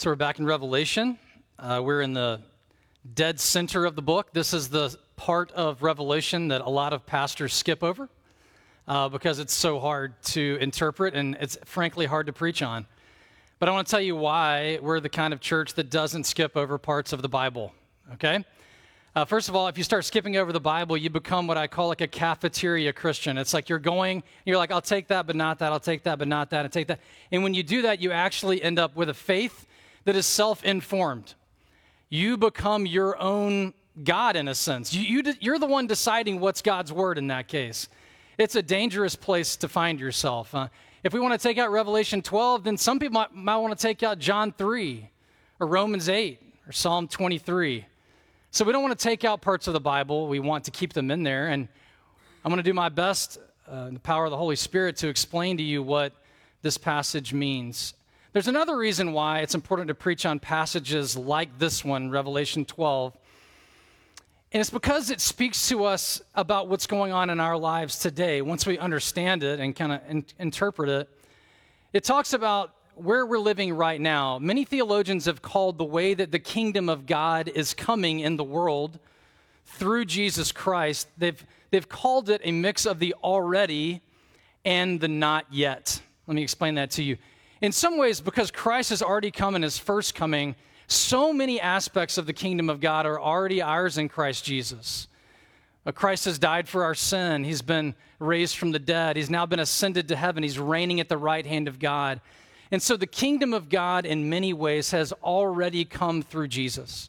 So we're back in Revelation. Uh, we're in the dead center of the book. This is the part of Revelation that a lot of pastors skip over uh, because it's so hard to interpret and it's frankly hard to preach on. But I want to tell you why we're the kind of church that doesn't skip over parts of the Bible, okay? Uh, first of all, if you start skipping over the Bible, you become what I call like a cafeteria Christian. It's like you're going, you're like, I'll take that, but not that. I'll take that, but not that, and take that. And when you do that, you actually end up with a faith that is self informed. You become your own God in a sense. You, you, are the one deciding what's God's word in that case. It's a dangerous place to find yourself. Uh, if we want to take out Revelation 12, then some people might, might want to take out John 3 or Romans 8 or Psalm 23. So we don't want to take out parts of the Bible. We want to keep them in there. And I'm going to do my best, uh, in the power of the Holy Spirit, to explain to you what this passage means. There's another reason why it's important to preach on passages like this one, Revelation 12. And it's because it speaks to us about what's going on in our lives today. Once we understand it and kind of in- interpret it, it talks about where we're living right now, many theologians have called the way that the kingdom of God is coming in the world through Jesus Christ, they've, they've called it a mix of the already and the not yet. Let me explain that to you. In some ways, because Christ has already come in his first coming, so many aspects of the kingdom of God are already ours in Christ Jesus. Uh, Christ has died for our sin. He's been raised from the dead. He's now been ascended to heaven. He's reigning at the right hand of God. And so the kingdom of God, in many ways, has already come through Jesus.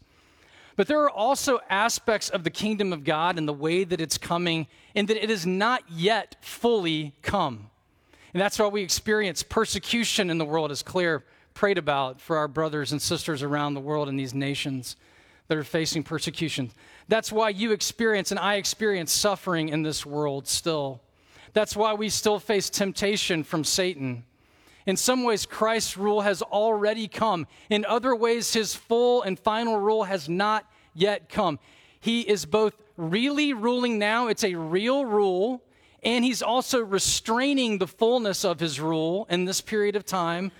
But there are also aspects of the kingdom of God and the way that it's coming, and that it has not yet fully come. And that's why we experience persecution in the world, as Claire prayed about for our brothers and sisters around the world in these nations that are facing persecution. That's why you experience and I experience suffering in this world still. That's why we still face temptation from Satan. In some ways, Christ's rule has already come. In other ways, his full and final rule has not yet come. He is both really ruling now, it's a real rule, and he's also restraining the fullness of his rule in this period of time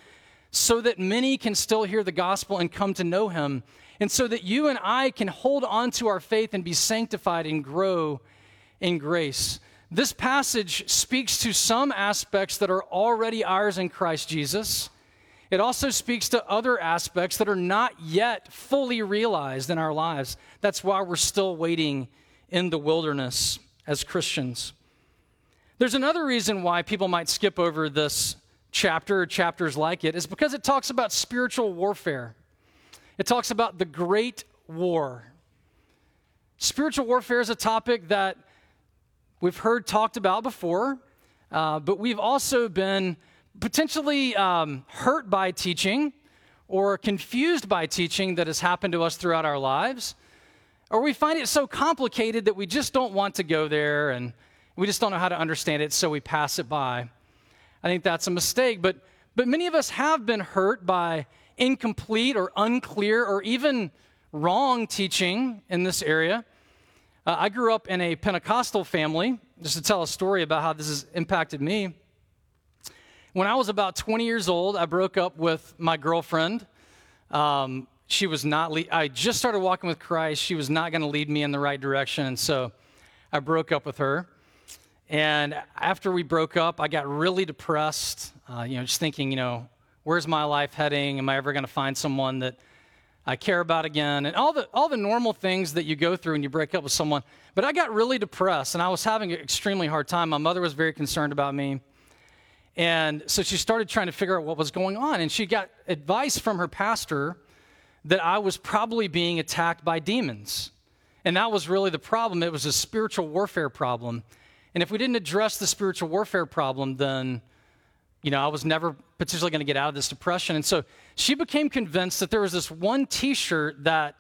so that many can still hear the gospel and come to know him. And so that you and I can hold on to our faith and be sanctified and grow in grace. This passage speaks to some aspects that are already ours in Christ Jesus. It also speaks to other aspects that are not yet fully realized in our lives. That's why we're still waiting in the wilderness as Christians. There's another reason why people might skip over this chapter or chapters like it is because it talks about spiritual warfare. It talks about the great war. Spiritual warfare is a topic that we've heard talked about before, uh, but we've also been potentially um, hurt by teaching or confused by teaching that has happened to us throughout our lives. Or we find it so complicated that we just don't want to go there and we just don't know how to understand it, so we pass it by. I think that's a mistake. But, but many of us have been hurt by incomplete or unclear or even wrong teaching in this area. Uh, I grew up in a Pentecostal family, just to tell a story about how this has impacted me. When I was about 20 years old, I broke up with my girlfriend. Um, she was not, le- I just started walking with Christ. She was not going to lead me in the right direction. And so I broke up with her. And after we broke up, I got really depressed, uh, you know, just thinking, you know, where's my life heading? Am I ever going to find someone that I care about again, and all the, all the normal things that you go through when you break up with someone. But I got really depressed, and I was having an extremely hard time. My mother was very concerned about me. And so she started trying to figure out what was going on. And she got advice from her pastor that I was probably being attacked by demons. And that was really the problem. It was a spiritual warfare problem. And if we didn't address the spiritual warfare problem, then you know, I was never potentially going to get out of this depression. And so she became convinced that there was this one t shirt that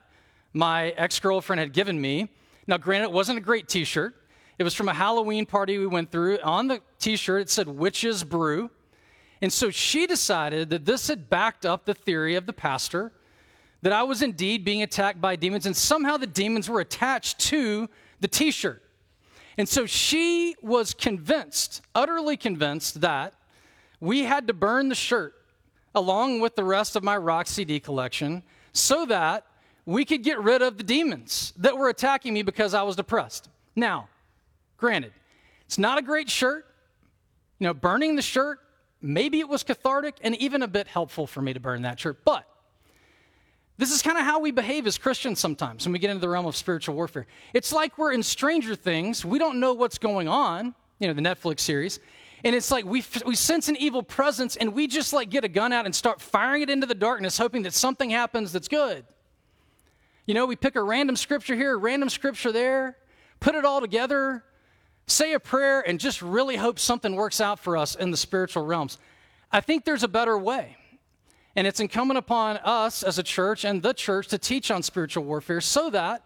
my ex girlfriend had given me. Now, granted, it wasn't a great t shirt. It was from a Halloween party we went through. On the t shirt, it said Witches Brew. And so she decided that this had backed up the theory of the pastor that I was indeed being attacked by demons, and somehow the demons were attached to the t shirt. And so she was convinced, utterly convinced, that we had to burn the shirt along with the rest of my rock CD collection so that we could get rid of the demons that were attacking me because I was depressed. Now, granted, it's not a great shirt. You know, burning the shirt, maybe it was cathartic and even a bit helpful for me to burn that shirt. But this is kind of how we behave as Christians sometimes when we get into the realm of spiritual warfare. It's like we're in Stranger Things, we don't know what's going on, you know, the Netflix series. And it's like we, we sense an evil presence and we just like get a gun out and start firing it into the darkness, hoping that something happens that's good. You know, we pick a random scripture here, a random scripture there, put it all together, say a prayer, and just really hope something works out for us in the spiritual realms. I think there's a better way. And it's incumbent upon us as a church and the church to teach on spiritual warfare so that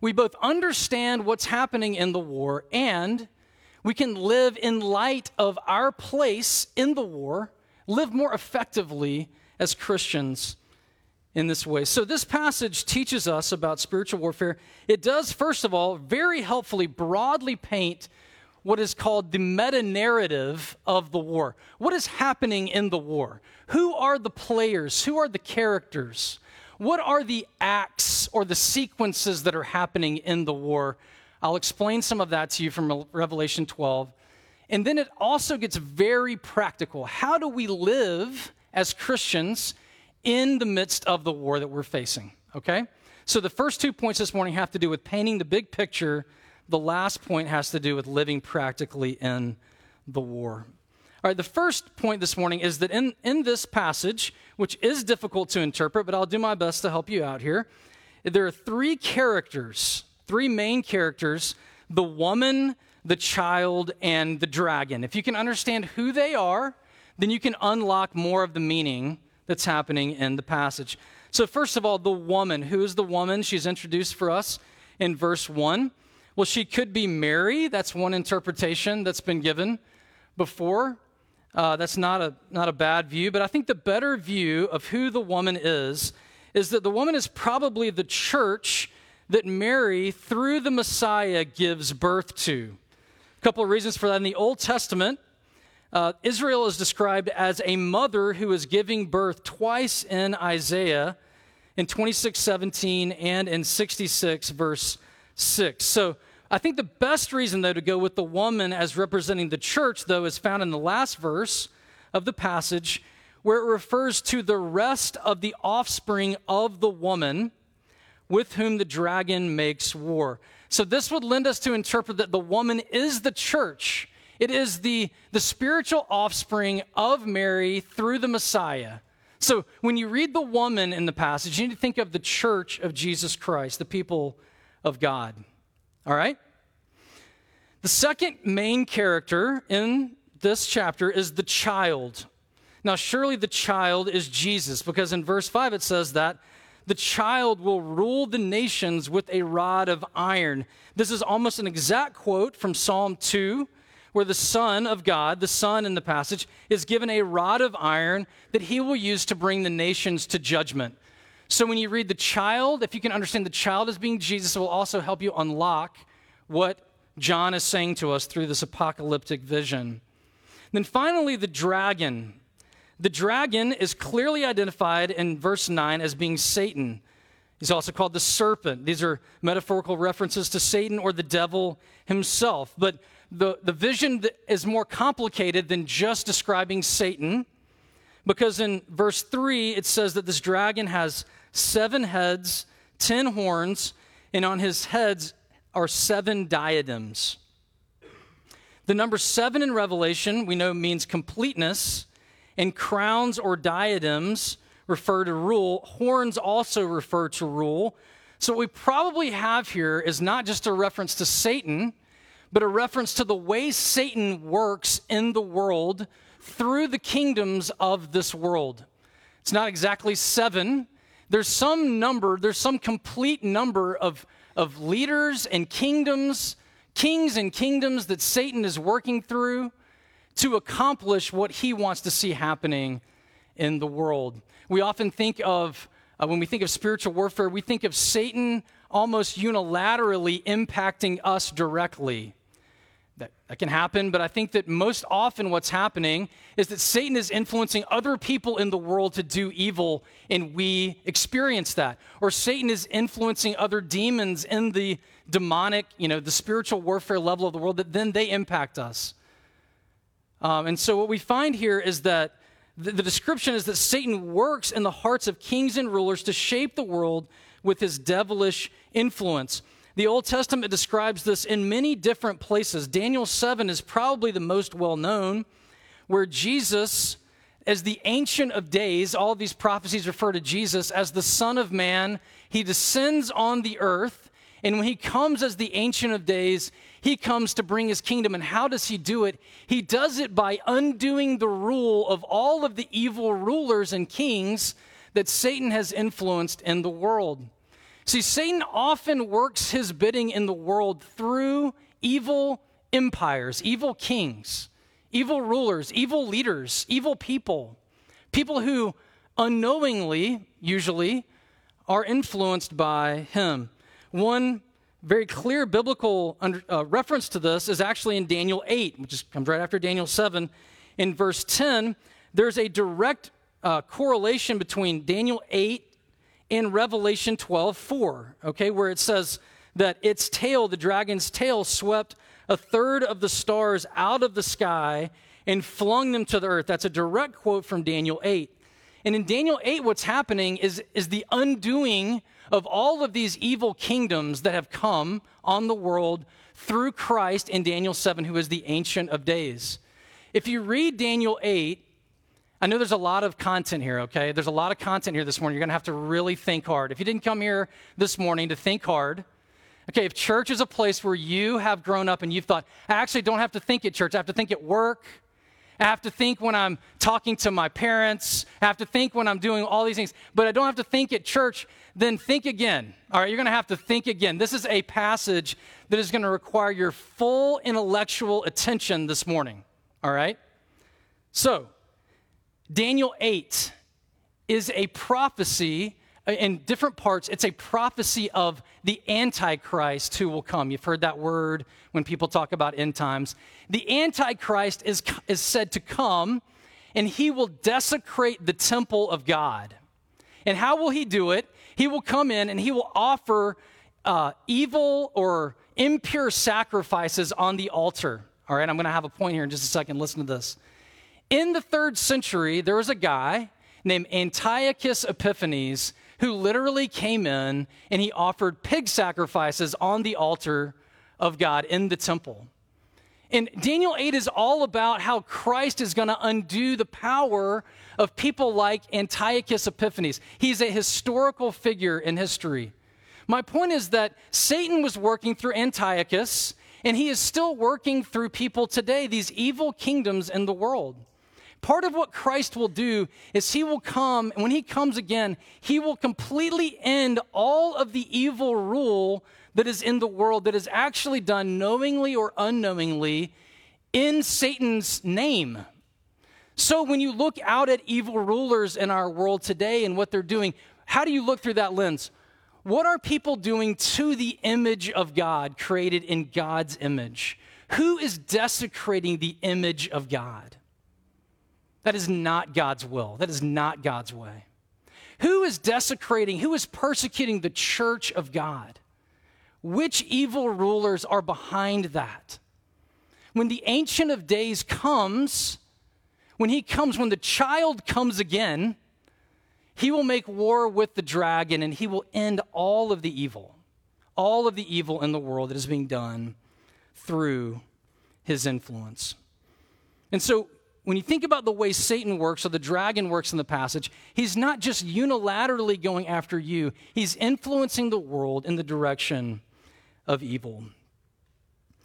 we both understand what's happening in the war and we can live in light of our place in the war, live more effectively as Christians in this way. So, this passage teaches us about spiritual warfare. It does, first of all, very helpfully broadly paint what is called the meta narrative of the war. What is happening in the war? Who are the players? Who are the characters? What are the acts or the sequences that are happening in the war? I'll explain some of that to you from Revelation 12. And then it also gets very practical. How do we live as Christians in the midst of the war that we're facing. Okay? So the first two points this morning have to do with painting the big picture. The last point has to do with living practically in the war. All right, the first point this morning is that in, in this passage, which is difficult to interpret, but I'll do my best to help you out here, there are three characters, three main characters the woman, the child, and the dragon. If you can understand who they are, then you can unlock more of the meaning that's happening in the passage. So, first of all, the woman. Who is the woman? She's introduced for us in verse 1. Well, she could be Mary. That's one interpretation that's been given before. Uh, that's not a, not a bad view, but I think the better view of who the woman is is that the woman is probably the church that Mary, through the Messiah, gives birth to. A couple of reasons for that. In the Old Testament, uh, Israel is described as a mother who is giving birth twice in Isaiah in 26:17 and in 66 verse 6. So I think the best reason though to go with the woman as representing the church though is found in the last verse of the passage where it refers to the rest of the offspring of the woman with whom the dragon makes war. So this would lend us to interpret that the woman is the church it is the, the spiritual offspring of Mary through the Messiah. So when you read the woman in the passage, you need to think of the church of Jesus Christ, the people of God. All right? The second main character in this chapter is the child. Now, surely the child is Jesus, because in verse 5 it says that the child will rule the nations with a rod of iron. This is almost an exact quote from Psalm 2, where the Son of God, the Son in the passage, is given a rod of iron that he will use to bring the nations to judgment. So when you read the child, if you can understand the child as being Jesus, it will also help you unlock what John is saying to us through this apocalyptic vision. Then finally, the dragon. The dragon is clearly identified in verse 9 as being Satan. He's also called the serpent. These are metaphorical references to Satan or the devil himself. But the, the vision is more complicated than just describing Satan, because in verse 3, it says that this dragon has seven heads, ten horns, and on his heads are seven diadems. The number seven in Revelation, we know, means completeness, and crowns or diadems refer to rule. Horns also refer to rule. So, what we probably have here is not just a reference to Satan but a reference to the way Satan works in the world through the kingdoms of this world. It's not exactly seven. There's some number, there's some complete number of, of leaders and kingdoms, kings and kingdoms that Satan is working through to accomplish what he wants to see happening in the world. We often think of, uh, when we think of spiritual warfare, we think of Satan almost unilaterally impacting us directly that, that can happen, but I think that most often what's happening is that Satan is influencing other people in the world to do evil, and we experience that. Or Satan is influencing other demons in the demonic, you know, the spiritual warfare level of the world that then they impact us. Um, and so what we find here is that the, the description is that Satan works in the hearts of kings and rulers to shape the world with his devilish influence. The Old Testament describes this in many different places. Daniel 7 is probably the most well known, where Jesus, as the Ancient of Days, all these prophecies refer to Jesus as the Son of Man. He descends on the earth, and when he comes as the Ancient of Days, he comes to bring his kingdom. And how does he do it? He does it by undoing the rule of all of the evil rulers and kings that Satan has influenced in the world. See, Satan often works his bidding in the world through evil empires, evil kings, evil rulers, evil leaders, evil people, people who unknowingly, usually, are influenced by him. One very clear biblical under, uh, reference to this is actually in Daniel 8, which is, comes right after Daniel 7. In verse 10, there's a direct uh, correlation between Daniel 8 in Revelation 12 4, okay, where it says that its tail, the dragon's tail, swept a third of the stars out of the sky and flung them to the earth. That's a direct quote from Daniel 8. And in Daniel 8, what's happening is, is the undoing of all of these evil kingdoms that have come on the world through Christ in Daniel 7, who is the Ancient of Days. If you read Daniel 8, I know there's a lot of content here, okay? There's a lot of content here this morning. You're going to have to really think hard. If you didn't come here this morning to think hard, okay, if church is a place where you have grown up and you've thought, I actually don't have to think at church, I have to think at work. I have to think when I'm talking to my parents. I have to think when I'm doing all these things, but I don't have to think at church. Then think again. All right, you're going to have to think again. This is a passage that is going to require your full intellectual attention this morning. All right? So, Daniel 8 is a prophecy uh, in different parts. It's a prophecy of the Antichrist who will come. You've heard that word when people talk about end times. The Antichrist is, is said to come and he will desecrate the temple of God. And how will he do it? He will come in and he will offer uh, evil or impure sacrifices on the altar. All right, I'm going to have a point here in just a second. Listen to this. In the third century, there was a guy named Antiochus Epiphanes who literally came in and he offered pig sacrifices on the altar of God in the temple. And Daniel 8 is all about how Christ is going to undo the power of people like Antiochus Epiphanes. He's a historical figure in history. My point is that Satan was working through Antiochus, and he is still working through people today, these evil kingdoms in the world. Part of what Christ will do is he will come, and when he comes again, he will completely end all of the evil rule that is in the world that is actually done knowingly or unknowingly in Satan's name. So when you look out at evil rulers in our world today and what they're doing, how do you look through that lens? What are people doing to the image of God created in God's image? Who is desecrating the image of God? That is not God's will. That is not God's way. Who is desecrating, who is persecuting the church of God? Which evil rulers are behind that? When the Ancient of Days comes, when he comes, when the child comes again, he will make war with the dragon and he will end all of the evil, all of the evil in the world that is being done through his influence. And so when you think about the way Satan works or the dragon works in the passage, he's not just unilaterally going after you, he's influencing the world in the direction of evil.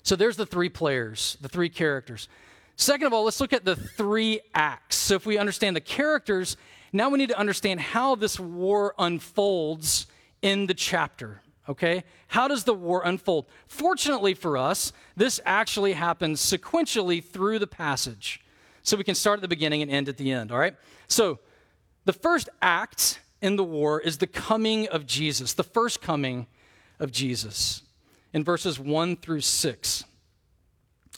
So there's the three players, the three characters. Second of all, let's look at the three acts. So if we understand the characters, now we need to understand how this war unfolds in the chapter. Okay? How does the war unfold? Fortunately for us, this actually happens sequentially through the passage so we can start at the beginning and end at the end, all right? So, the first act in the war is the coming of Jesus, the first coming of Jesus in verses 1 through 6.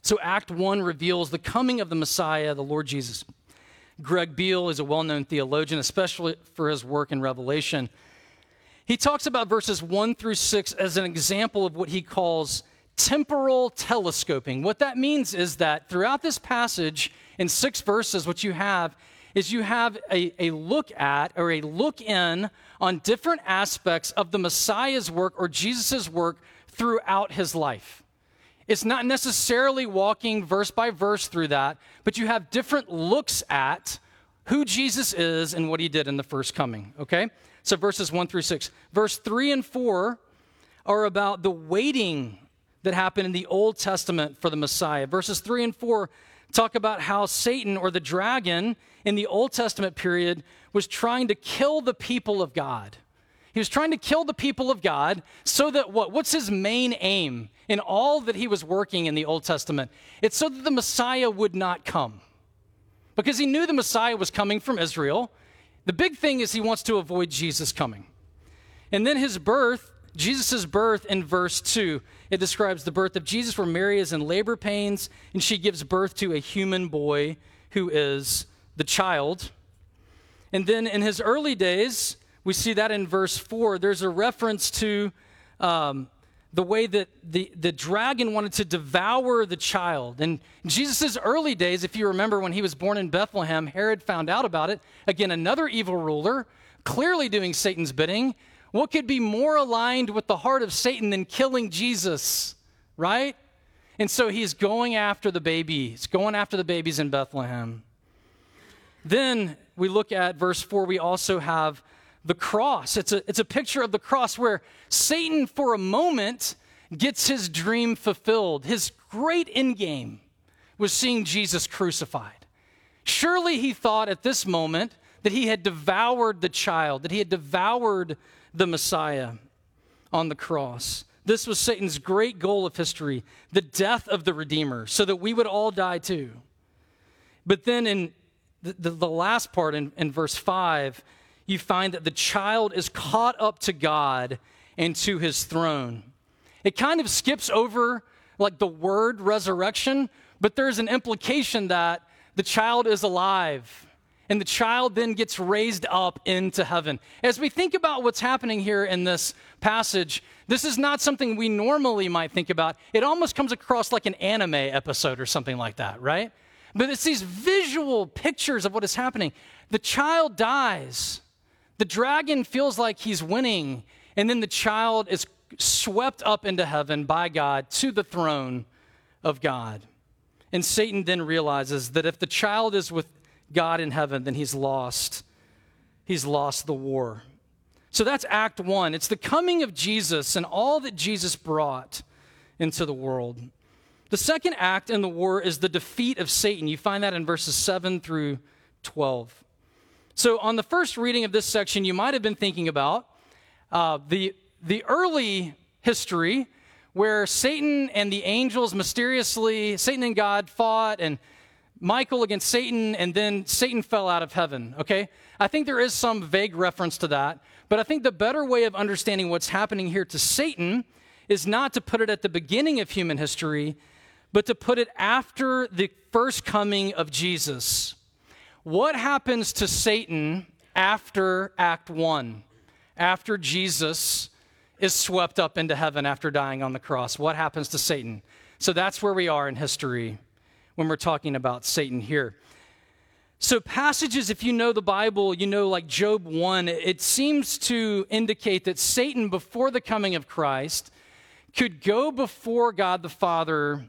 So, Act 1 reveals the coming of the Messiah, the Lord Jesus. Greg Beale is a well known theologian, especially for his work in Revelation. He talks about verses 1 through 6 as an example of what he calls temporal telescoping. What that means is that throughout this passage, in six verses, what you have is you have a, a look at or a look in on different aspects of the Messiah's work or Jesus' work throughout his life. It's not necessarily walking verse by verse through that, but you have different looks at who Jesus is and what he did in the first coming, okay? So verses 1 through 6. Verse 3 and 4 are about the waiting that happened in the Old Testament for the Messiah. Verses 3 and 4 talk about how Satan or the dragon in the Old Testament period was trying to kill the people of God. He was trying to kill the people of God so that what? What's his main aim in all that he was working in the Old Testament? It's so that the Messiah would not come. Because he knew the Messiah was coming from Israel. The big thing is he wants to avoid Jesus coming. And then his birth, Jesus' birth in verse 2, it describes the birth of Jesus where Mary is in labor pains and she gives birth to a human boy who is the child. And then in his early days, we see that in verse 4. There's a reference to um, the way that the, the dragon wanted to devour the child. And Jesus' early days, if you remember when he was born in Bethlehem, Herod found out about it. Again, another evil ruler, clearly doing Satan's bidding. What could be more aligned with the heart of Satan than killing Jesus, right? And so he's going after the baby. He's going after the babies in Bethlehem. Then we look at verse 4, we also have the cross. It's a, it's a picture of the cross where Satan, for a moment, gets his dream fulfilled. His great end game was seeing Jesus crucified. Surely he thought at this moment that he had devoured the child, that he had devoured the Messiah on the cross. This was Satan's great goal of history the death of the Redeemer, so that we would all die too. But then in the, the, the last part, in, in verse 5, you find that the child is caught up to God and to his throne. It kind of skips over like the word resurrection, but there's an implication that the child is alive and the child then gets raised up into heaven. As we think about what's happening here in this passage, this is not something we normally might think about. It almost comes across like an anime episode or something like that, right? But it's these visual pictures of what is happening. The child dies, the dragon feels like he's winning, and then the child is swept up into heaven by God to the throne of God. And Satan then realizes that if the child is with God in heaven, then he's lost. He's lost the war. So that's Act One. It's the coming of Jesus and all that Jesus brought into the world. The second act in the war is the defeat of Satan. You find that in verses 7 through 12. So, on the first reading of this section, you might have been thinking about uh, the, the early history where Satan and the angels mysteriously, Satan and God fought, and Michael against Satan, and then Satan fell out of heaven, okay? I think there is some vague reference to that, but I think the better way of understanding what's happening here to Satan is not to put it at the beginning of human history, but to put it after the first coming of Jesus. What happens to Satan after Act 1? After Jesus is swept up into heaven after dying on the cross? What happens to Satan? So that's where we are in history when we're talking about Satan here. So, passages, if you know the Bible, you know, like Job 1, it seems to indicate that Satan, before the coming of Christ, could go before God the Father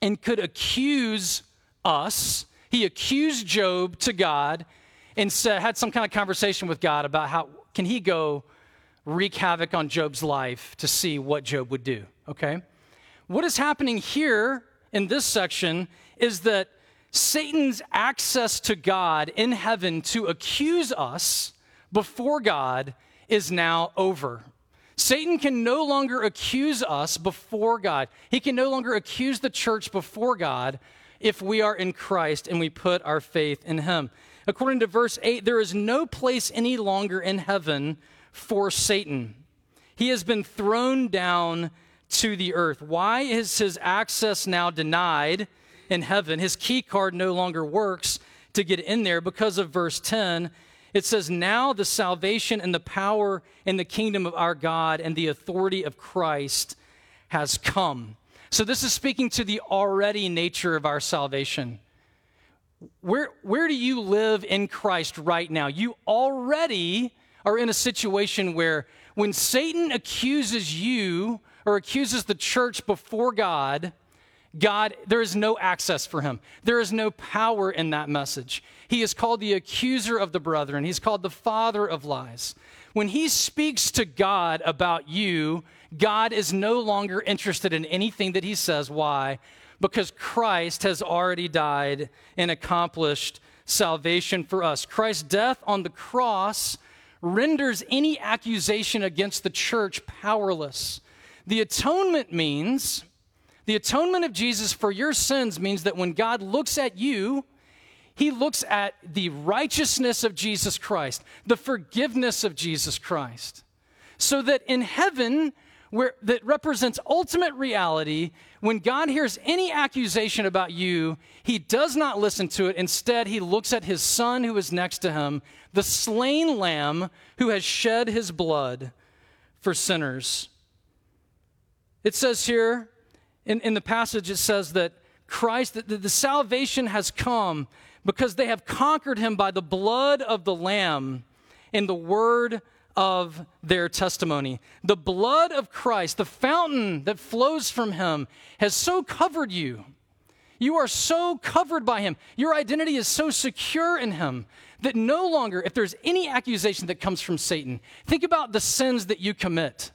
and could accuse us he accused Job to God and said, had some kind of conversation with God about how can he go wreak havoc on Job's life to see what Job would do. Okay? What is happening here in this section is that Satan's access to God in heaven to accuse us before God is now over. Satan can no longer accuse us before God. He can no longer accuse the church before God if we are in Christ and we put our faith in Him. According to verse 8, there is no place any longer in heaven for Satan. He has been thrown down to the earth. Why is his access now denied in heaven? His key card no longer works to get in there because of verse 10. It says, Now the salvation and the power and the kingdom of our God and the authority of Christ has come. So this is speaking to the already nature of our salvation. Where, where do you live in Christ right now? You already are in a situation where when Satan accuses you or accuses the church before God, God, there is no access for him. There is no power in that message. He is called the accuser of the brethren, he's called the father of lies. When he speaks to God about you, God is no longer interested in anything that he says. Why? Because Christ has already died and accomplished salvation for us. Christ's death on the cross renders any accusation against the church powerless. The atonement means, the atonement of Jesus for your sins means that when God looks at you, he looks at the righteousness of Jesus Christ, the forgiveness of Jesus Christ. So that in heaven, where that represents ultimate reality, when God hears any accusation about you, he does not listen to it. Instead, he looks at his son who is next to him, the slain lamb who has shed his blood for sinners. It says here in, in the passage, it says that Christ, that the, the salvation has come because they have conquered him by the blood of the Lamb and the word of their testimony. The blood of Christ, the fountain that flows from him, has so covered you. You are so covered by him. Your identity is so secure in him that no longer, if there's any accusation that comes from Satan, think about the sins that you commit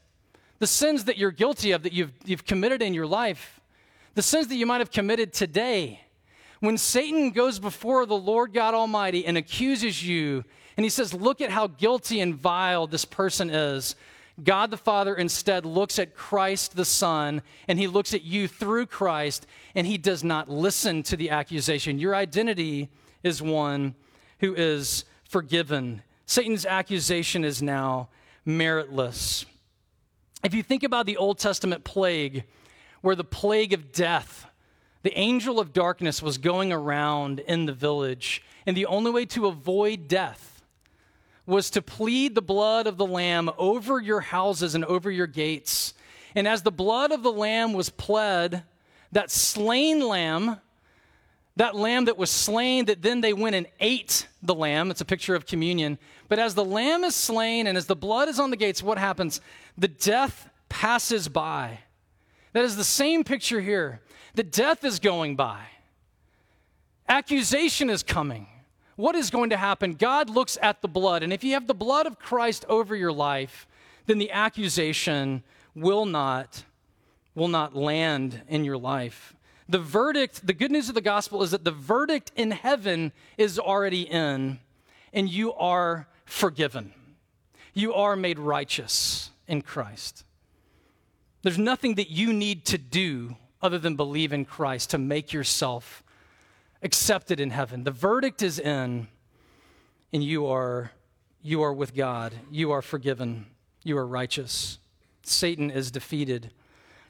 the sins that you're guilty of that you've, you've committed in your life, the sins that you might have committed today. When Satan goes before the Lord God Almighty and accuses you, and he says, Look at how guilty and vile this person is. God the Father instead looks at Christ the Son, and he looks at you through Christ, and he does not listen to the accusation. Your identity is one who is forgiven. Satan's accusation is now meritless. If you think about the Old Testament plague, where the plague of death, the angel of darkness was going around in the village, and the only way to avoid death was to plead the blood of the Lamb over your houses and over your gates. And as the blood of the Lamb was pled, that slain lamb, that lamb that was slain, that then they went and ate the lamb, it's a picture of communion. But as the lamb is slain and as the blood is on the gates, what happens? the death passes by. That is the same picture here. The death is going by. Accusation is coming. What is going to happen? God looks at the blood, and if you have the blood of Christ over your life, then the accusation will not will not land in your life. The verdict, the good news of the gospel is that the verdict in heaven is already in and you are forgiven. You are made righteous in Christ. There's nothing that you need to do other than believe in Christ to make yourself accepted in heaven. The verdict is in, and you are, you are with God. You are forgiven. You are righteous. Satan is defeated.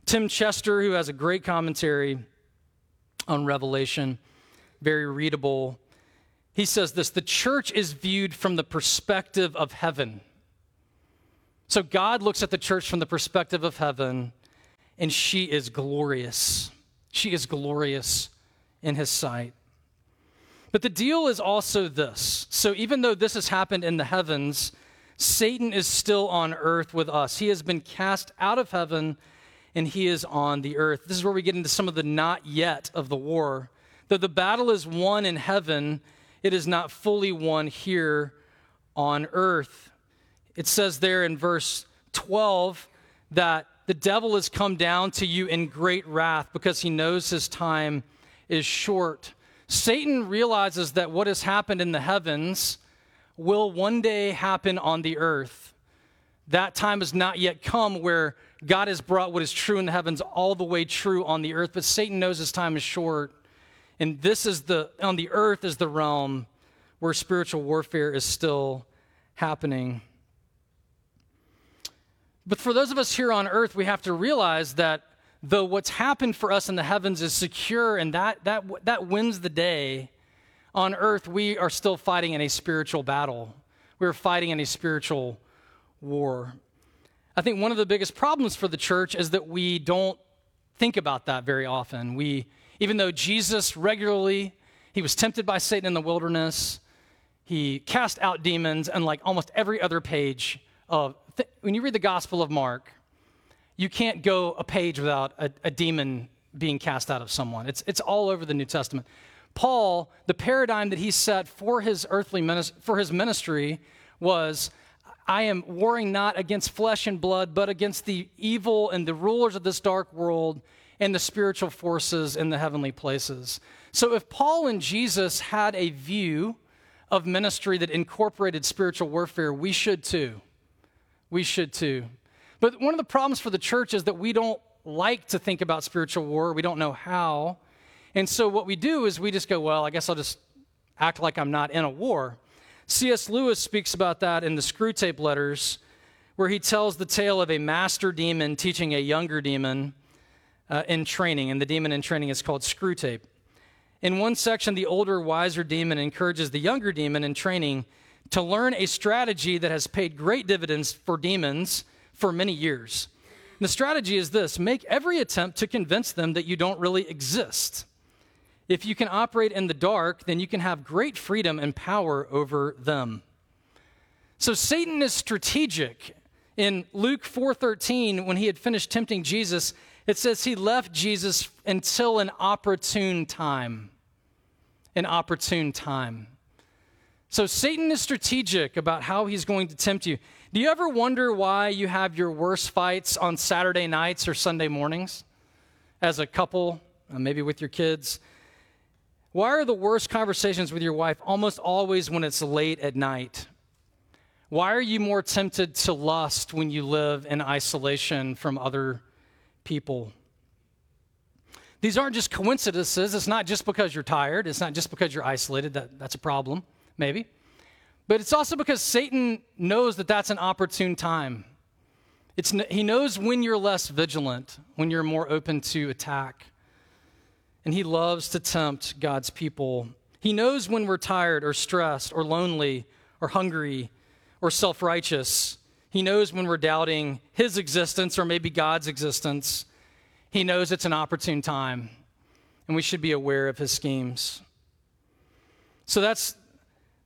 Tim Chester, who has a great commentary on Revelation, very readable, he says this the church is viewed from the perspective of heaven. So God looks at the church from the perspective of heaven, and she is glorious. She is glorious in his sight. But the deal is also this. So even though this has happened in the heavens, Satan is still on earth with us. He has been cast out of heaven and he is on the earth. This is where we get into some of the not yet of the war. Though the battle is won in heaven, it is not fully won here on earth. It says there in verse 12 that the devil has come down to you in great wrath because he knows his time is short. Satan realizes that what has happened in the heavens will one day happen on the earth. That time has not yet come where God has brought what is true in the heavens all the way true on the earth, but Satan knows his time is short. And this is the, on the earth is the realm where spiritual warfare is still happening. But for those of us here on earth, we have to realize that though what's happened for us in the heavens is secure and that, that, that wins the day, on earth, we are still fighting in a spiritual battle. We're fighting in a spiritual war. I think one of the biggest problems for the church is that we don't think about that very often. We, even though Jesus regularly, he was tempted by Satan in the wilderness, he cast out demons, and like almost every other page of, th- when you read the Gospel of Mark, you can't go a page without a, a demon being cast out of someone. It's, it's all over the New Testament. Paul, the paradigm that he set for his earthly for his ministry was I am warring not against flesh and blood, but against the evil and the rulers of this dark world and the spiritual forces in the heavenly places. So if Paul and Jesus had a view of ministry that incorporated spiritual warfare, we should too. We should too. But one of the problems for the church is that we don't like to think about spiritual war. We don't know how. And so what we do is we just go, well, I guess I'll just act like I'm not in a war. C.S. Lewis speaks about that in the Screwtape Letters, where he tells the tale of a master demon teaching a younger demon uh, in training, and the demon in training is called Screwtape. In one section, the older, wiser demon encourages the younger demon in training to learn a strategy that has paid great dividends for demons for many years. The strategy is this make every attempt to convince them that you don't really exist. If you can operate in the dark, then you can have great freedom and power over them. So Satan is strategic. In Luke 4:13 when he had finished tempting Jesus, it says he left Jesus until an opportune time. An opportune time. So Satan is strategic about how he's going to tempt you. Do you ever wonder why you have your worst fights on Saturday nights or Sunday mornings as a couple, uh, maybe with your kids? Why are the worst conversations with your wife almost always when it's late at night? Why are you more tempted to lust when you live in isolation from other people? These aren't just coincidences. It's not just because you're tired. It's not just because you're isolated. That, that's a problem, maybe. But it's also because Satan knows that that's an opportune time. It's, he knows when you're less vigilant, when you're more open to attack and he loves to tempt God's people. He knows when we're tired or stressed or lonely or hungry or self righteous. He knows when we're doubting his existence or maybe God's existence. He knows it's an opportune time, and we should be aware of his schemes. So that's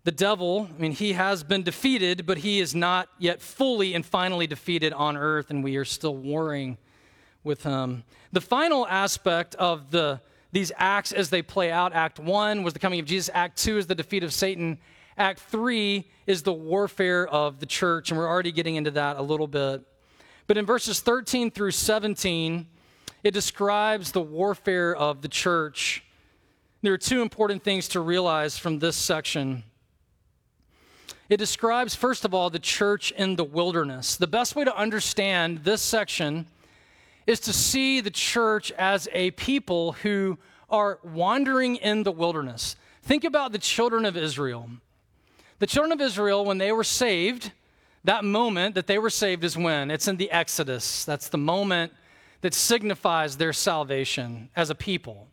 the devil. I mean, he has been defeated, but he is not yet fully and finally defeated on earth, and we are still warring with him. The final aspect of the these acts as they play out. Act one was the coming of Jesus, Act two is the defeat of Satan. Act three is the warfare of the church, and we're already getting into that a little bit. But in verses 13 through 17, it describes the warfare of the church. There are two important things to realize from this section. It describes, first of all, the church in the wilderness. The best way to understand this section is to see the church as a people who are wandering in the wilderness. Think about the children of Israel. The children of Israel, when they were saved, that moment that they were saved is when? It's in the Exodus. That's the moment that signifies their salvation as a people.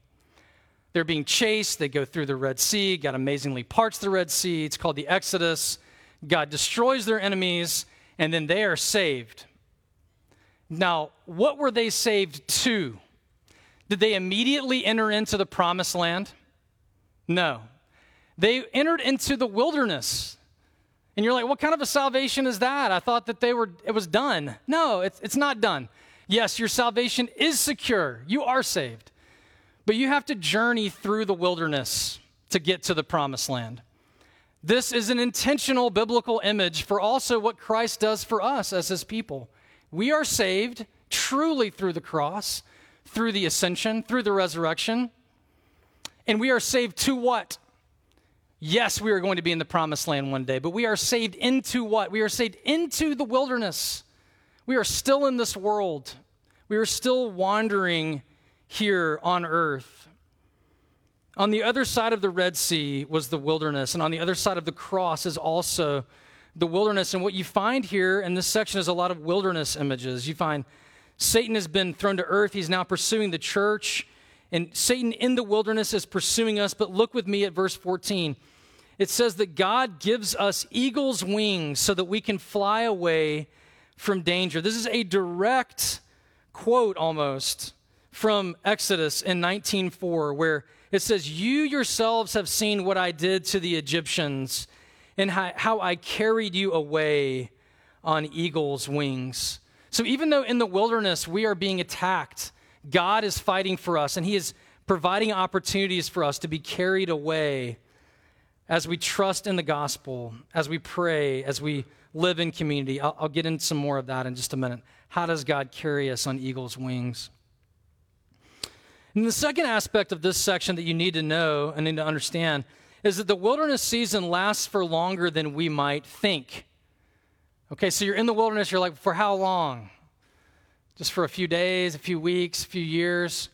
They're being chased, they go through the Red Sea, God amazingly parts the Red Sea. It's called the Exodus. God destroys their enemies, and then they are saved. Now, what were they saved to? Did they immediately enter into the promised land? No. They entered into the wilderness. And you're like, what kind of a salvation is that? I thought that they were it was done. No, it's, it's not done. Yes, your salvation is secure. You are saved. But you have to journey through the wilderness to get to the promised land. This is an intentional biblical image for also what Christ does for us as his people. We are saved truly through the cross, through the ascension, through the resurrection. And we are saved to what? Yes, we are going to be in the promised land one day, but we are saved into what? We are saved into the wilderness. We are still in this world. We are still wandering here on earth. On the other side of the Red Sea was the wilderness, and on the other side of the cross is also the wilderness. And what you find here in this section is a lot of wilderness images. You find Satan has been thrown to earth, he's now pursuing the church. And Satan in the wilderness is pursuing us. But look with me at verse 14. It says that God gives us eagle's wings so that we can fly away from danger. This is a direct quote almost from Exodus in 19:4 where it says you yourselves have seen what I did to the Egyptians and how I carried you away on eagle's wings. So even though in the wilderness we are being attacked, God is fighting for us and he is providing opportunities for us to be carried away as we trust in the gospel, as we pray, as we live in community. I'll, I'll, get into some more of that in just a minute. How does God carry us on eagle's wings? And the second aspect of this section that you need to know and need to understand is that the wilderness season lasts for longer than we might think. Okay, so you're in the wilderness, you're like, for how long? Just for a few days, a few weeks, a few years?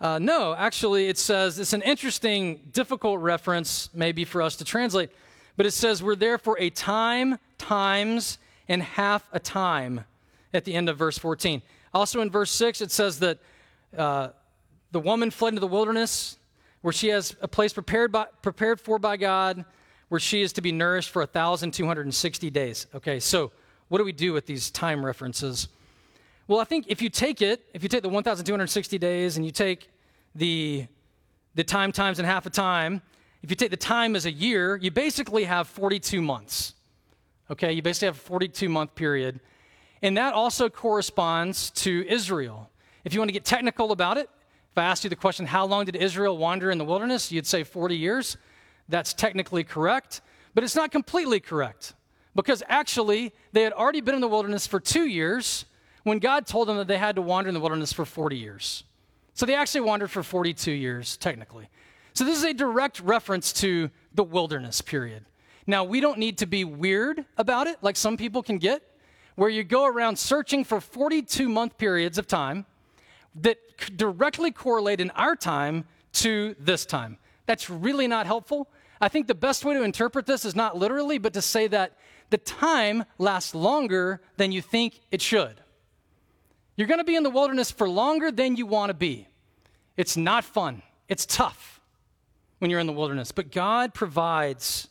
Uh, no, actually, it says it's an interesting, difficult reference, maybe for us to translate, but it says we're there for a time, times, and half a time at the end of verse 14. Also in verse 6, it says that uh, the woman fled into the wilderness where she has a place prepared, by, prepared for by God, where she is to be nourished for 1,260 days. Okay, so what do we do with these time references? Well, I think if you take it, if you take the 1,260 days and you take the, the time times and half a time, if you take the time as a year, you basically have 42 months. Okay, you basically have a 42 month period. And that also corresponds to Israel. If you want to get technical about it, if I asked you the question, how long did Israel wander in the wilderness? You'd say 40 years. That's technically correct, but it's not completely correct because actually they had already been in the wilderness for two years when God told them that they had to wander in the wilderness for 40 years. So they actually wandered for 42 years, technically. So this is a direct reference to the wilderness period. Now, we don't need to be weird about it like some people can get, where you go around searching for 42 month periods of time that directly correlate in our time to this time. That's really not helpful. I think the best way to interpret this is not literally, but to say that the time lasts longer than you think it should. You're going to be in the wilderness for longer than you want to be. It's not fun, it's tough when you're in the wilderness, but God provides.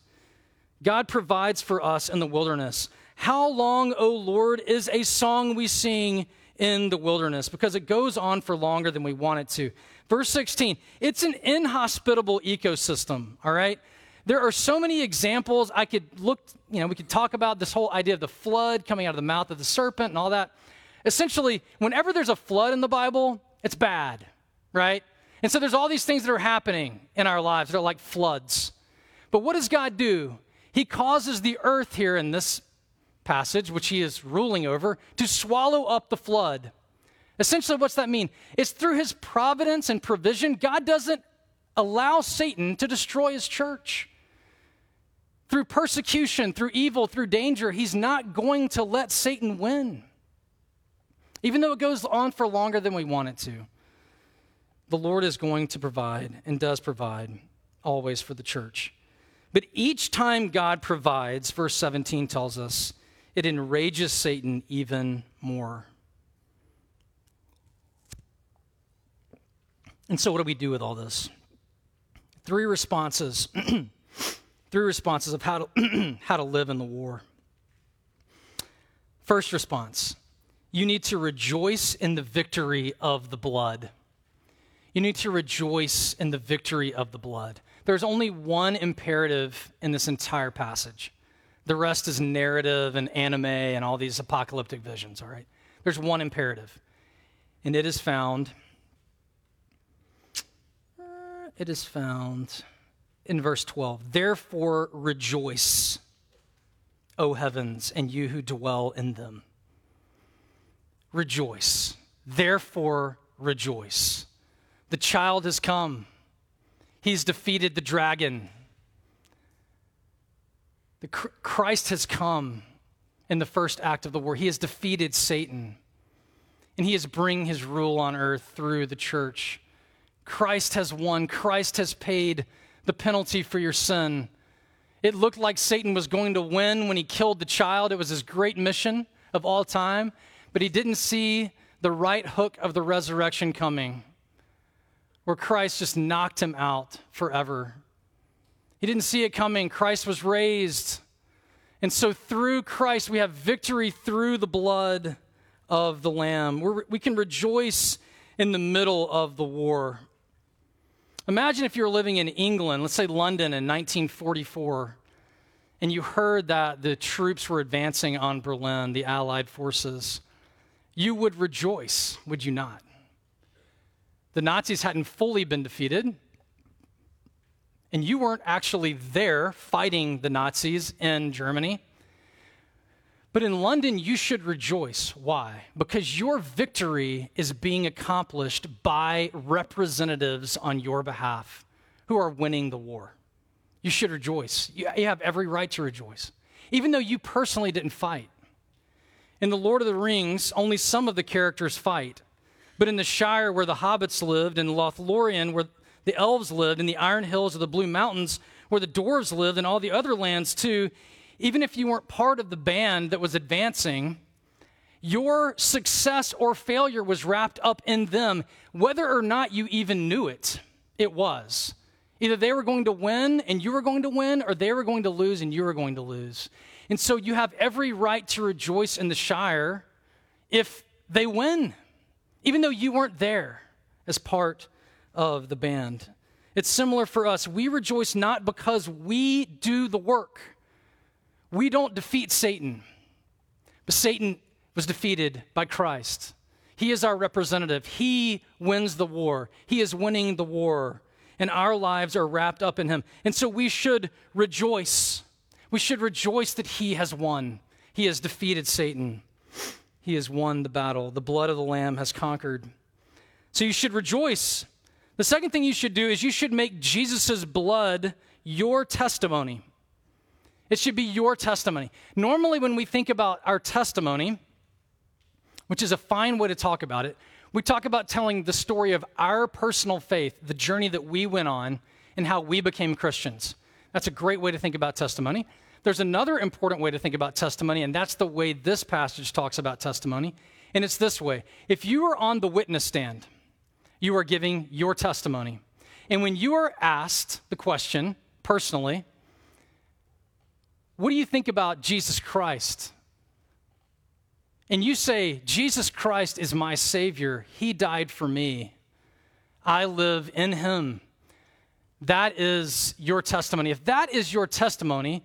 God provides for us in the wilderness. How long, O Lord, is a song we sing in the wilderness because it goes on for longer than we want it to. Verse 16, it's an inhospitable ecosystem, all right? There are so many examples. I could look, you know, we could talk about this whole idea of the flood coming out of the mouth of the serpent and all that. Essentially, whenever there's a flood in the Bible, it's bad, right? And so there's all these things that are happening in our lives that are like floods. But what does God do? He causes the earth here in this passage, which he is ruling over, to swallow up the flood. Essentially, what's that mean? It's through his providence and provision, God doesn't allow Satan to destroy his church. Through persecution, through evil, through danger, he's not going to let Satan win. Even though it goes on for longer than we want it to, the Lord is going to provide and does provide always for the church. But each time God provides, verse 17 tells us, it enrages Satan even more. And so, what do we do with all this? Three responses. Three responses of how to, how to live in the war. First response you need to rejoice in the victory of the blood. You need to rejoice in the victory of the blood. There's only one imperative in this entire passage the rest is narrative and anime and all these apocalyptic visions, all right? There's one imperative, and it is found. Uh, it is found in verse 12. Therefore, rejoice, O heavens, and you who dwell in them. Rejoice. Therefore, rejoice. The child has come. He's defeated the dragon. The Christ has come in the first act of the war. He has defeated Satan, and he is bringing his rule on earth through the church. Christ has won. Christ has paid the penalty for your sin. It looked like Satan was going to win when he killed the child. It was his great mission of all time, but he didn't see the right hook of the resurrection coming, where Christ just knocked him out forever. He didn't see it coming. Christ was raised. And so through Christ, we have victory through the blood of the Lamb. We're, we can rejoice in the middle of the war. Imagine if you were living in England, let's say London in 1944, and you heard that the troops were advancing on Berlin, the Allied forces. You would rejoice, would you not? The Nazis hadn't fully been defeated, and you weren't actually there fighting the Nazis in Germany. But in London, you should rejoice. Why? Because your victory is being accomplished by representatives on your behalf who are winning the war. You should rejoice. You have every right to rejoice, even though you personally didn't fight. In The Lord of the Rings, only some of the characters fight. But in the Shire where the hobbits lived, in Lothlorien where the elves lived, in the Iron Hills of the Blue Mountains where the dwarves lived, and all the other lands too, even if you weren't part of the band that was advancing, your success or failure was wrapped up in them, whether or not you even knew it. It was. Either they were going to win and you were going to win, or they were going to lose and you were going to lose. And so you have every right to rejoice in the Shire if they win, even though you weren't there as part of the band. It's similar for us. We rejoice not because we do the work we don't defeat Satan, but Satan was defeated by Christ. He is our representative. He wins the war. He is winning the war, and our lives are wrapped up in him. And so we should rejoice. We should rejoice that he has won. He has defeated Satan. He has won the battle. The blood of the Lamb has conquered. So you should rejoice. The second thing you should do is you should make Jesus' blood your testimony. It should be your testimony. Normally, when we think about our testimony, which is a fine way to talk about it, we talk about telling the story of our personal faith, the journey that we went on, and how we became Christians. That's a great way to think about testimony. There's another important way to think about testimony, and that's the way this passage talks about testimony. And it's this way if you are on the witness stand, you are giving your testimony. And when you are asked the question personally, what do you think about Jesus Christ? And you say, Jesus Christ is my Savior. He died for me. I live in Him. That is your testimony. If that is your testimony,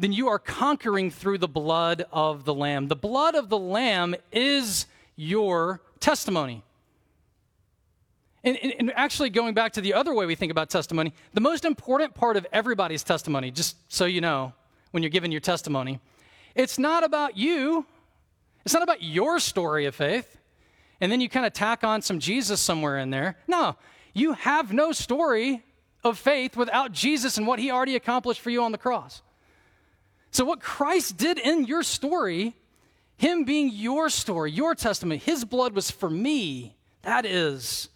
then you are conquering through the blood of the Lamb. The blood of the Lamb is your testimony. And, and, actually, going back to the other way we think about testimony, the most important part of everybody's testimony, just so you know, when you're giving your testimony. It's not about you, it's not about your story of faith. And then you kind of tack on some Jesus somewhere in there. No, you have no story of faith without Jesus and what he already accomplished for you on the cross. So, what Christ did in your story, him being your story, your testimony, his blood was for me. That is,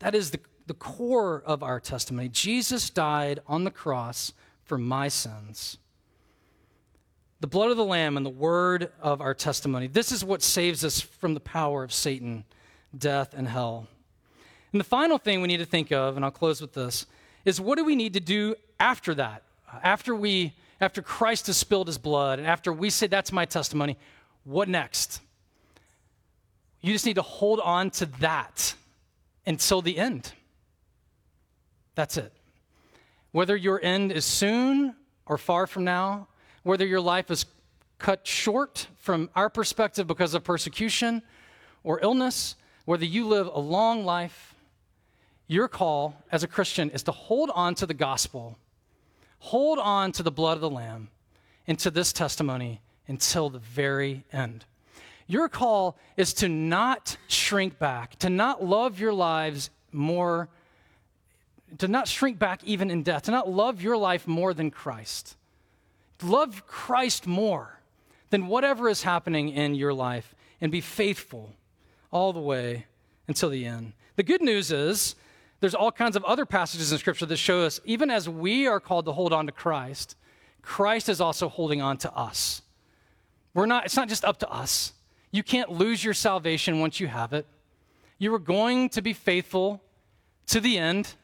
that is the, the core of our testimony. Jesus died on the cross for my sins the blood of the Lamb and the word of our testimony. This is what saves us from the power of Satan, death, and hell. And the final thing we need to think of, and I'll close with this, is what do we need to do after that? After we after Christ has spilled his blood, and after we say that's my testimony, what next? You just need to hold on to that until the end. That's it. Whether your end is soon or far from now, whether your life is cut short from our perspective because of persecution or illness, whether you live a long life, your call as a Christian is to hold on to the gospel, hold on to the blood of the Lamb, and to this testimony until the very end. Your call is to not shrink back, to not love your lives more, to not shrink back even in death, to not love your life more than Christ love Christ more than whatever is happening in your life and be faithful all the way until the end. The good news is there's all kinds of other passages in Scripture that show us, even as we are called to hold on to Christ, Christ is also holding on to us. We're not, it's not just up to us. You can't lose your salvation once you have it. You are going to be faithful to the end.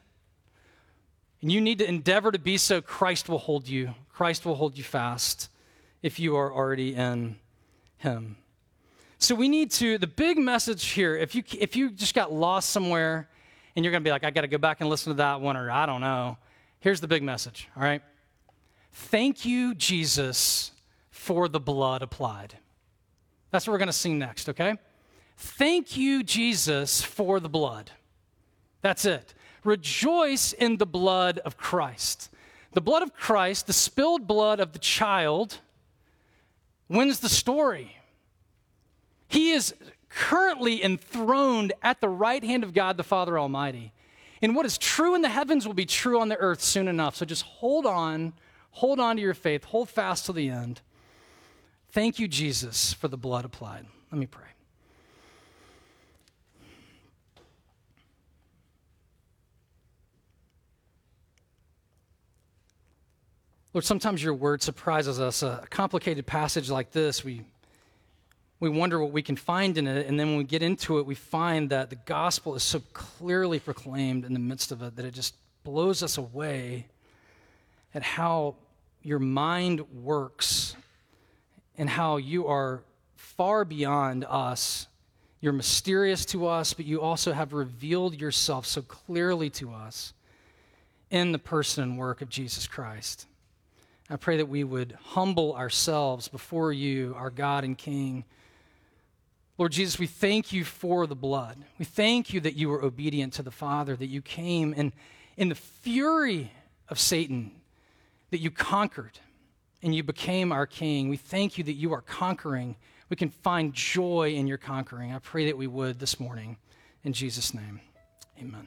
And you need to endeavor to be so. Christ will hold you. Christ will hold you fast if you are already in Him. So we need to, the big message here, if you, if you just got lost somewhere and you're going to be like, I got to go back and listen to that one, or I don't know, here's the big message, all right? Thank you, Jesus, for the blood applied. That's what we're going to sing next, okay? Thank you, Jesus, for the blood. That's it. Rejoice in the blood of Christ. The blood of Christ, the spilled blood of the child, wins the story. He is currently enthroned at the right hand of God the Father Almighty. And what is true in the heavens will be true on the earth soon enough. So just hold on, hold on to your faith, hold fast to the end. Thank you, Jesus, for the blood applied. Let me pray. Lord, sometimes your word surprises us. A complicated passage like this, we we wonder what we can find in it. And then when we get into it, we find that the gospel is so clearly proclaimed in the midst of it that it just blows us away at how your mind works and how you are far beyond us. You're mysterious to us, but you also have revealed yourself so clearly to us in the person and work of Jesus Christ. I pray that we would humble ourselves before you, our God and King Lord Jesus, we thank you for the blood. We thank you that you were obedient to the Father, that you came and in the fury of Satan, that you conquered and you became our king. We thank you that you are conquering. We can find joy in your conquering. I pray that we would this morning. In Jesus' name, amen.